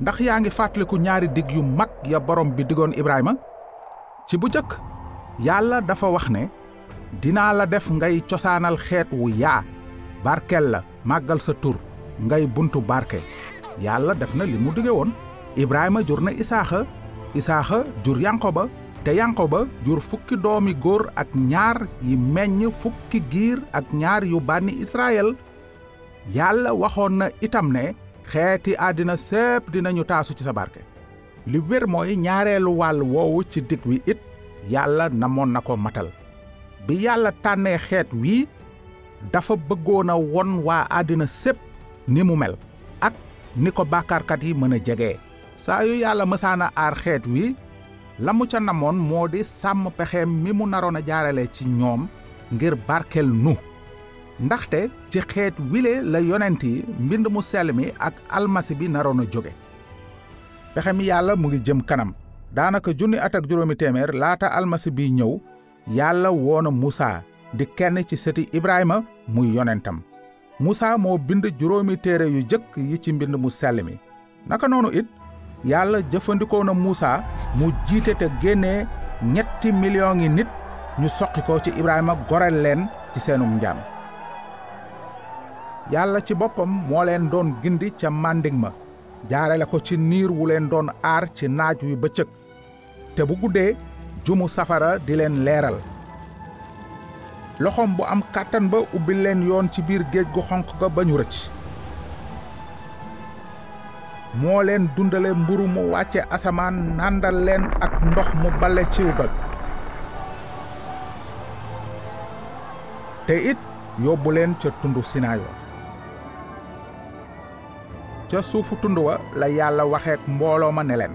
ndax yaa ngi fàttaliku ñaari dig yu mag ya borom bi digoon ibrahima? Ci bu jëkk yàlla dafa wax ne dinaa la def ngay cosaanal xeet wu yaa. Barkel la màggal sa tur ngay buntu barke. Yàlla def na li mu dige woon. Ibrahima jur na isaaxa. Isaaxa jur yankoba te yankoba jur fukki doomi góor ak ñaar yi meññ fukki giir ak ñaar yu bànni israel. Yàlla waxoon na itam ne xeeti àddina sépp dinañu taasu ci sa barke. Li wér mooy ñaareelu wàll woowu ci dig wi it yàlla namoon na ko matal. Bi yàlla tànnee xeet wii dafa bëggoon a won waa àddina sépp ni mu mel ak ni ko bàkkaarkat yi mën a jege. Saa yu yàlla mësaana aar xeet wi la mu ca namoon moo di sàmm pexeem mi mu naroon a jaarale ci ñoom ngir barkel nu ndaxte ci xeet wile la yonent yi mbind mu sell mi ak almasi bi naroon a jóge. Pexe mi yàlla mu ngi jëm kanam. Daanaka junni at ak juróomi téeméer laata almasi bi ñëw yàlla woona musa di kenn ci sëti ibrahima muy yonentam. Musa moo bind juróomi téere yu jëkk yi ci mbind mu sell mi. Naka noonu it yàlla jëfandikoo na musa mu jiite te génnee ñetti million ngi nit ñu soqi ko ci ibrahima gorel leen ci seenum njaam yàlla ci boppam moo leen doon gindi ca màndig ma. Jaarale ko ci niir wu leen doon aar ci naaj wi bëccëg. Te bu guddee jumu safara di leen leeral. Loxoom bu am kàttan ba ubbi leen yoon ci biir géej gu xonq ga ba ñu rëcc. Moo leen dundale mburu mu wàcce asamaan nàndal leen ak ndox mu te it yóbbu leen ca tundu ca suufu tund wa la yàlla waxeek mbooloo ma ne leen.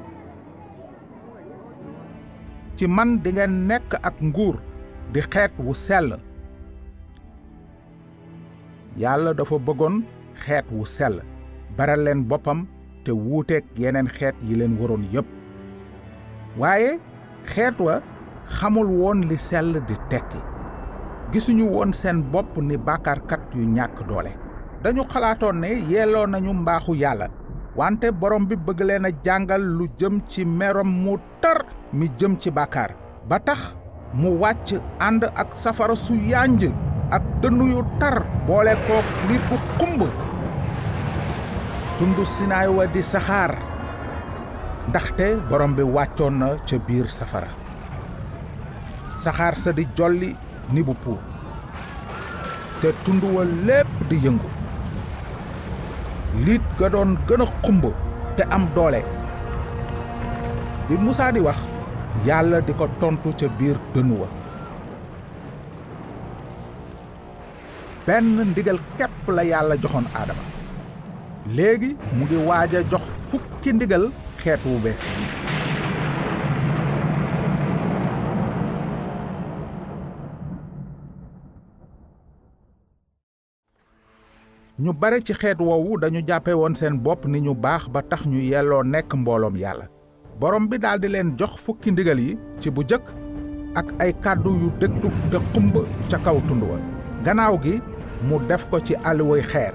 Ci man di ngeen nekk ak nguur di xeet wu sell. Yàlla dafa bëggoon xeet wu sell baral leen boppam te wuuteeg yeneen xeet yi leen waroon yépp. Waaye xeet wa xamul woon li sell di tekki. Gisuñu woon seen bopp ni bàkkaarkat yu ñàkk doole dañu xalaatoon ne yelloo nañu mbaaxu yàlla wante borom bi bëgg leen a jàngal lu jëm ci merom mu tar mi jëm ci bàkkaar. Ba tax mu wàcc ànd ak safara su yànj ak dënnu yu tar boole kook nit bu xumb. Tundu sinaay wa di saxaar ndaxte borom bi wàccoon na ca biir safara. Saxaar sa di jolli ni bu puur te tund wa lépp di yëngu liit ga doon gën a xumb te am doole. Bi Musaa di wax yàlla di ko tontu ca biir dënnu wa. Benn ndigal képp la yàlla joxoon aadama léegi mu ngi waaj jox fukki ndigal xeet wu bees ñu bare ci xeet woowu dañu jàppe woon seen bopp ni ñu baax ba tax ñu yelloo nekk mbooloom yàlla. Borom bi daldi leen jox fukki ndigal yi ci bu jëkk ak ay kàddu yu dëgtu te xumb ca kaw tund wa. Gannaaw gi mu def ko ci àlluway xeer.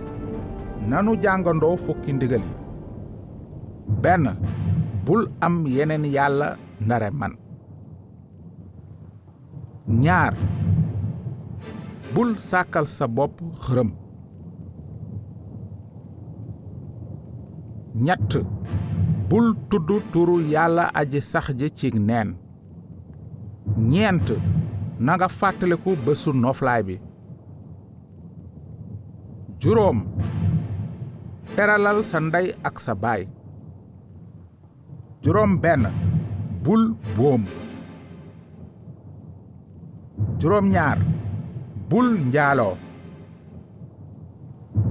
Nanu jàngandoo fukki ndigal yi. Benn bul am yeneen yàlla ndare man. Ñaar bul sàkkal sa bopp xërëm ñett. Bul tudd turu yàlla aji sax ji ci neen. Ñeent na nga fàttaliku bésu noflaay bi. Juróom teralal sa ndey ak sa baay. Juróom benn bul boom. Juróom ñaar bul njaaloo.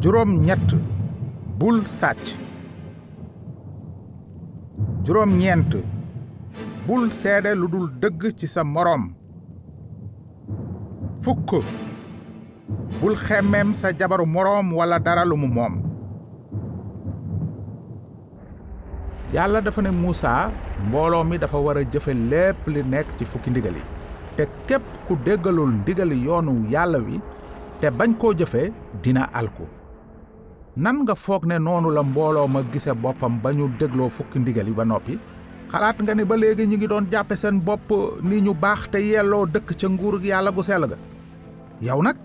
Juróom ñett bul sàcc juróom ñeent bul seede lu dul dëgg ci sa moroom. Fukk. Bul xemmeem sa jabaru moroom walla dara lu mu moom. Yàlla dafa ne Muusaa mbooloo mi dafa war a jëfe lépp li nekk ci fukki ndigal yi. Te képp ku déggalul ndigali yoonu yàlla wi te bañ koo jëfe dina alku nan nga foog ne noonu la mbooloo ma gise boppam ba ñu dégloo fukki ndigal yi ba noppi. Xalaat nga ni ba léegi ñu ngi doon jàppe seen bopp ni ñu baax te yelloo dëkk ca nguurug yàlla gu sell ga. Yow nag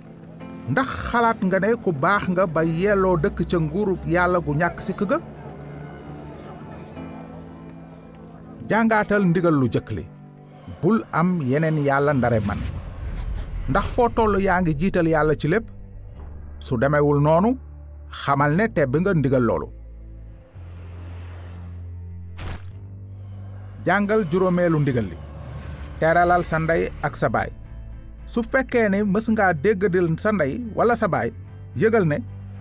ndax xalaat nga ne ku baax nga ba yelloo dëkk ca nguurug yàlla gu ñàkk sikk ga? Jàngaatal ndigal lu jëkk li. Bul am yeneen yàlla ndare man. Ndax foo toll yaa ngi jiital yàlla ci lépp? Su demewul noonu xamal ne tebb nga ndigal loolu jàngal juróomeelu ndigal li teralal sa ndey ak sa baay su fekkee ne mës ngaa déggadil sa ndey wala sa baay yëgal ne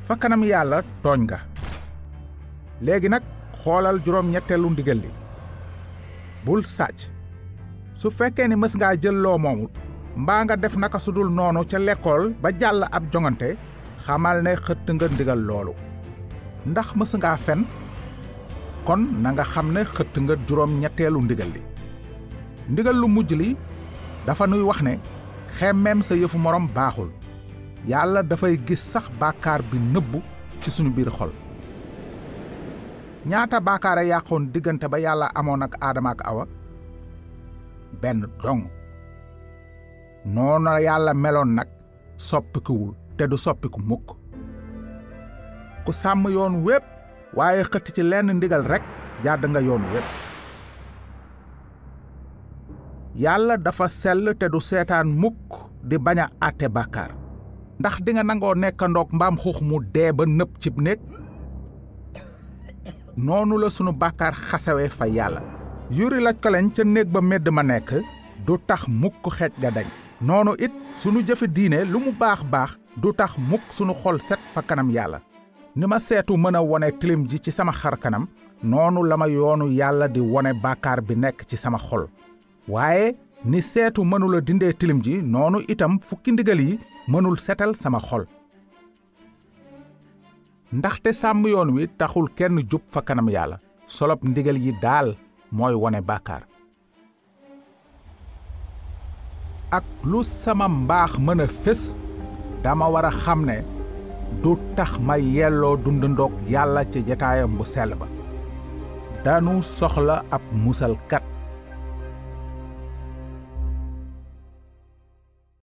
fa kanam yàlla tooñ nga léegi nag xoolal juróom ñetteelu ndigal li bul sàcc su fekkee ni mës ngaa jël loo moomul mbaa nga def naka sudul noonu ca lekkool ba jàll ab jongante xamal ne xëtt nga ndigal loolu. Ndax mës ngaa fen? Kon na nga xam ne xëtt nga juróom ñetteelu ndigal li. Ndigal lu mujj li dafa nuy wax ne xemmeem sa yëfu morom baaxul. Yàlla dafay gis sax bàkkaar bi nëbbu ci sunu biir xol. Ñaata bàkkaar a yàqoon diggante ba yàlla amoon ak aadama ak awa? Benn dong. Noonu yàlla meloon nag soppikuwul te du soppiku mukk. Ku sàmm yoon wépp waaye xëtt ci lenn ndigal rekk jàdd nga yoon wépp. Yàlla dafa sell te du seetaan mukk di bañ a àtte bàkkaar. Ndax dinga nangoo nekkandoog mbaam xuux mu dee ba nëpp cib néeg? Noonu la sunu bàkkaar xasawe fa yàlla. Yuri laj ko lañ ca néeg ba medd ma nekk du tax mukk xeej ga dañ. Noonu it sunu jëfe diine lu mu baax baax du tax mukk sunu xol set fa kanam yàlla. ni ma seetu mën a wone tilim ji ci sama xar kanam noonu la ma yoonu yàlla di wone bàkkaar bi nekk ci sama xol. waaye ni seetu mënula dindee tilim ji noonu itam fukki ndigal yi mënul setal sama xol. ndaxte sàmm yoon wi taxul kenn jub fa kanam yàlla. solob ndigal yi daal mooy wone bàkkaar. sama mbaax mën a fés dama war a xam ne du tax ma yelloo dundandoog yàlla ci jataayam bu sell ba. Danu soxla ab musalkat